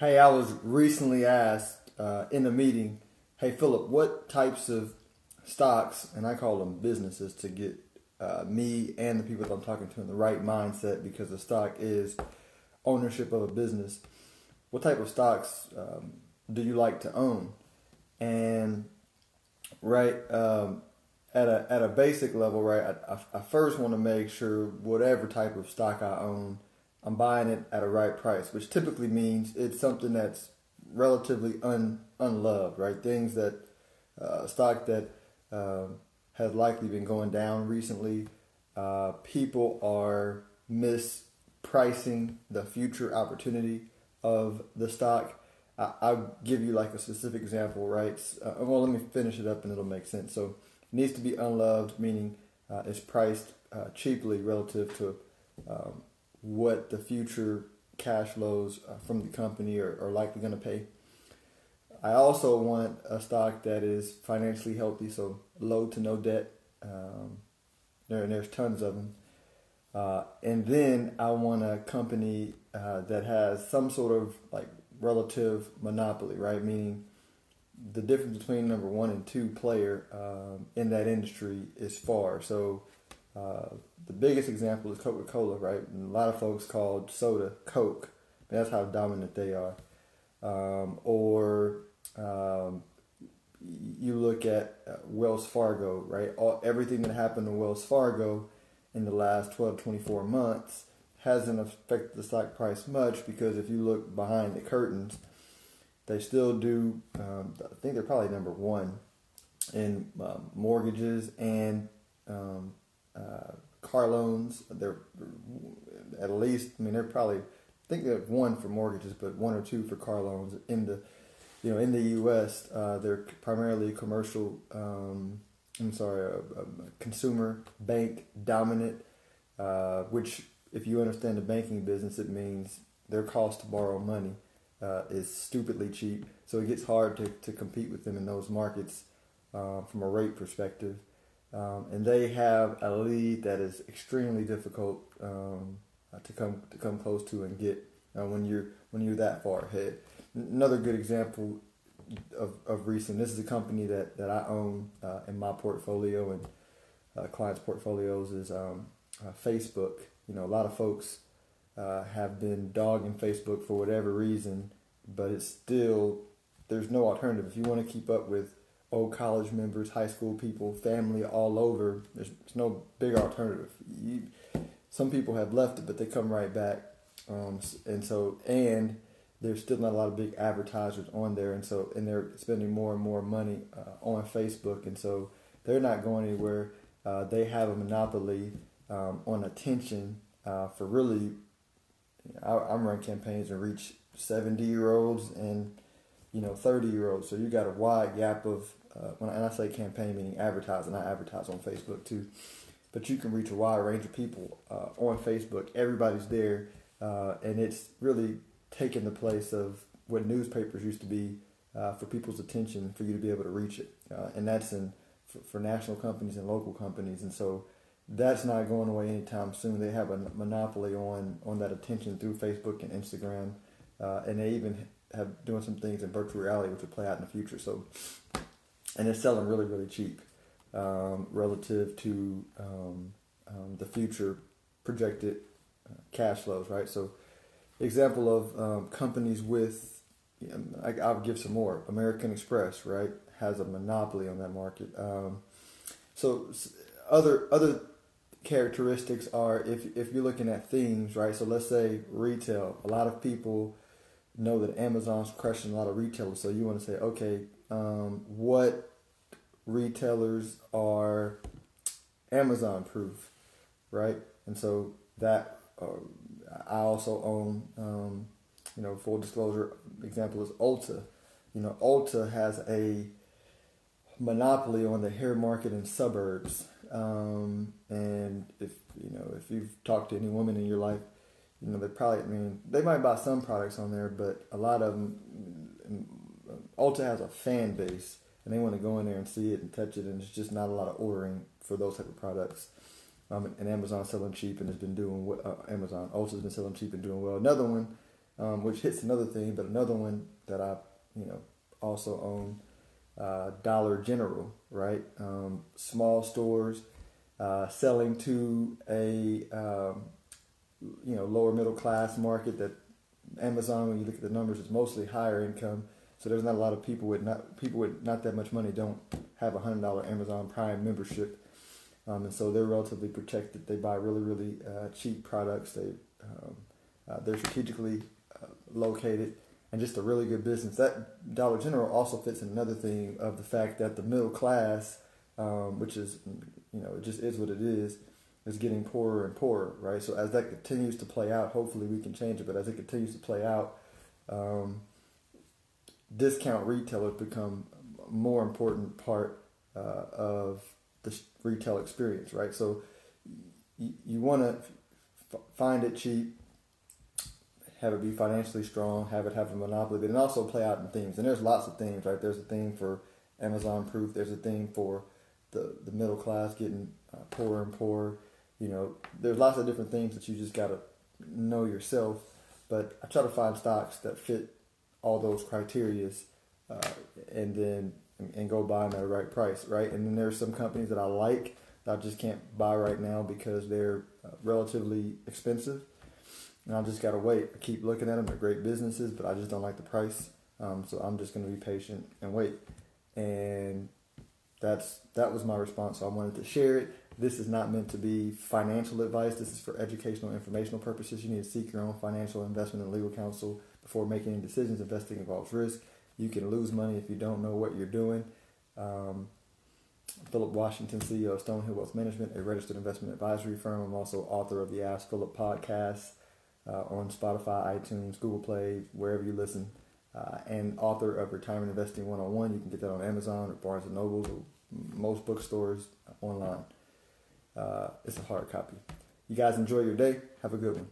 Hey, I was recently asked uh, in a meeting, hey, Philip, what types of stocks, and I call them businesses to get uh, me and the people that I'm talking to in the right mindset because the stock is ownership of a business. What type of stocks um, do you like to own? And right um, at a at a basic level, right, I, I, I first want to make sure whatever type of stock I own, I'm buying it at a right price, which typically means it's something that's relatively un unloved, right? Things that uh, stock that um, has likely been going down recently. Uh, people are mispricing the future opportunity of the stock. I, will give you like a specific example, right? Uh, well, let me finish it up and it'll make sense. So, it needs to be unloved, meaning uh, it's priced uh, cheaply relative to um, what the future cash flows uh, from the company are, are likely going to pay. I also want a stock that is financially healthy, so low to no debt. Um, there, there's tons of them. Uh, and then I want a company uh, that has some sort of like relative monopoly, right? Meaning the difference between number one and two player um, in that industry is far. So uh, the biggest example is Coca Cola, right? And a lot of folks called soda Coke. That's how dominant they are. Um, or um, you look at uh, Wells Fargo, right? All, everything that happened to Wells Fargo in the last 12, 24 months hasn't affected the stock price much because if you look behind the curtains, they still do, um, I think they're probably number one in uh, mortgages and um, car loans. They're at least, I mean, they're probably, I think they're one for mortgages, but one or two for car loans in the you know, in the U.S., uh, they're primarily commercial. Um, I'm sorry, consumer bank dominant. Uh, which, if you understand the banking business, it means their cost to borrow money uh, is stupidly cheap. So it gets hard to, to compete with them in those markets uh, from a rate perspective. Um, and they have a lead that is extremely difficult um, to come to come close to and get uh, when you're when you're that far ahead another good example of, of recent. This is a company that, that I own uh, in my portfolio and uh, clients' portfolios is um, uh, Facebook. You know, a lot of folks uh, have been dogging Facebook for whatever reason, but it's still there's no alternative. If you want to keep up with old college members, high school people, family all over, there's, there's no big alternative. You, some people have left it, but they come right back. Um, and so, and there's still not a lot of big advertisers on there, and so and they're spending more and more money uh, on Facebook, and so they're not going anywhere. Uh, they have a monopoly um, on attention uh, for really. I, I'm running campaigns and reach 70 year olds and you know 30 year olds, so you got a wide gap of uh, when I, and I say campaign meaning advertising. I advertise on Facebook too, but you can reach a wide range of people uh, on Facebook. Everybody's there, uh, and it's really taken the place of what newspapers used to be uh, for people's attention for you to be able to reach it. Uh, and that's in for, for, national companies and local companies. And so that's not going away anytime soon. They have a monopoly on, on that attention through Facebook and Instagram. And they even have doing some things in virtual reality which will play out in the future. So, and it's selling really, really cheap um, relative to um, um, the future projected uh, cash flows, right? So example of um, companies with, know, I, I'll give some more. American Express, right, has a monopoly on that market. Um, so other other characteristics are if if you're looking at themes, right? So let's say retail. A lot of people know that Amazon's crushing a lot of retailers. So you want to say, okay, um, what retailers are Amazon proof, right? And so that uh, I also own, um, you know, full disclosure example is Ulta. You know, Ulta has a monopoly on the hair market in suburbs. Um, and if you know, if you've talked to any woman in your life, you know they probably. I mean, they might buy some products on there, but a lot of them. Ulta has a fan base, and they want to go in there and see it and touch it, and it's just not a lot of ordering for those type of products. Um, and Amazon selling cheap and has been doing. Uh, Amazon has been selling cheap and doing well. Another one um, which hits another thing, but another one that I, you know, also own, uh, Dollar General, right? Um, small stores uh, selling to a, um, you know, lower middle class market that Amazon, when you look at the numbers, is mostly higher income. So there's not a lot of people with not people with not that much money don't have a hundred dollar Amazon Prime membership, um, and so they're relatively protected. They buy really really uh, cheap products. They um, uh, they're strategically uh, located and just a really good business. That Dollar General also fits in another thing of the fact that the middle class, um, which is you know it just is what it is, is getting poorer and poorer, right? So as that continues to play out, hopefully we can change it. But as it continues to play out, um, discount retailers become a more important part uh, of the retail experience, right? So you, you want to f- find it cheap, have it be financially strong, have it have a monopoly, but then also play out in themes. And there's lots of themes, right? There's a theme for Amazon proof. There's a theme for the, the middle class getting uh, poorer and poorer. You know, there's lots of different things that you just got to know yourself. But I try to find stocks that fit all those criterias, uh, and then and go buy them at the right price, right? And then there's some companies that I like that I just can't buy right now because they're uh, relatively expensive, and I just gotta wait. I keep looking at them; they're great businesses, but I just don't like the price. Um, so I'm just gonna be patient and wait. And that's that was my response. So I wanted to share it. This is not meant to be financial advice. This is for educational, informational purposes. You need to seek your own financial investment and legal counsel before making any decisions. Investing involves risk. You can lose money if you don't know what you're doing. Um, Philip Washington, CEO of Stonehill Wealth Management, a registered investment advisory firm. I'm also author of the Ask Philip podcast uh, on Spotify, iTunes, Google Play, wherever you listen, uh, and author of Retirement Investing 101. You can get that on Amazon or Barnes Noble or most bookstores online. Uh, it's a hard copy. You guys enjoy your day. Have a good one.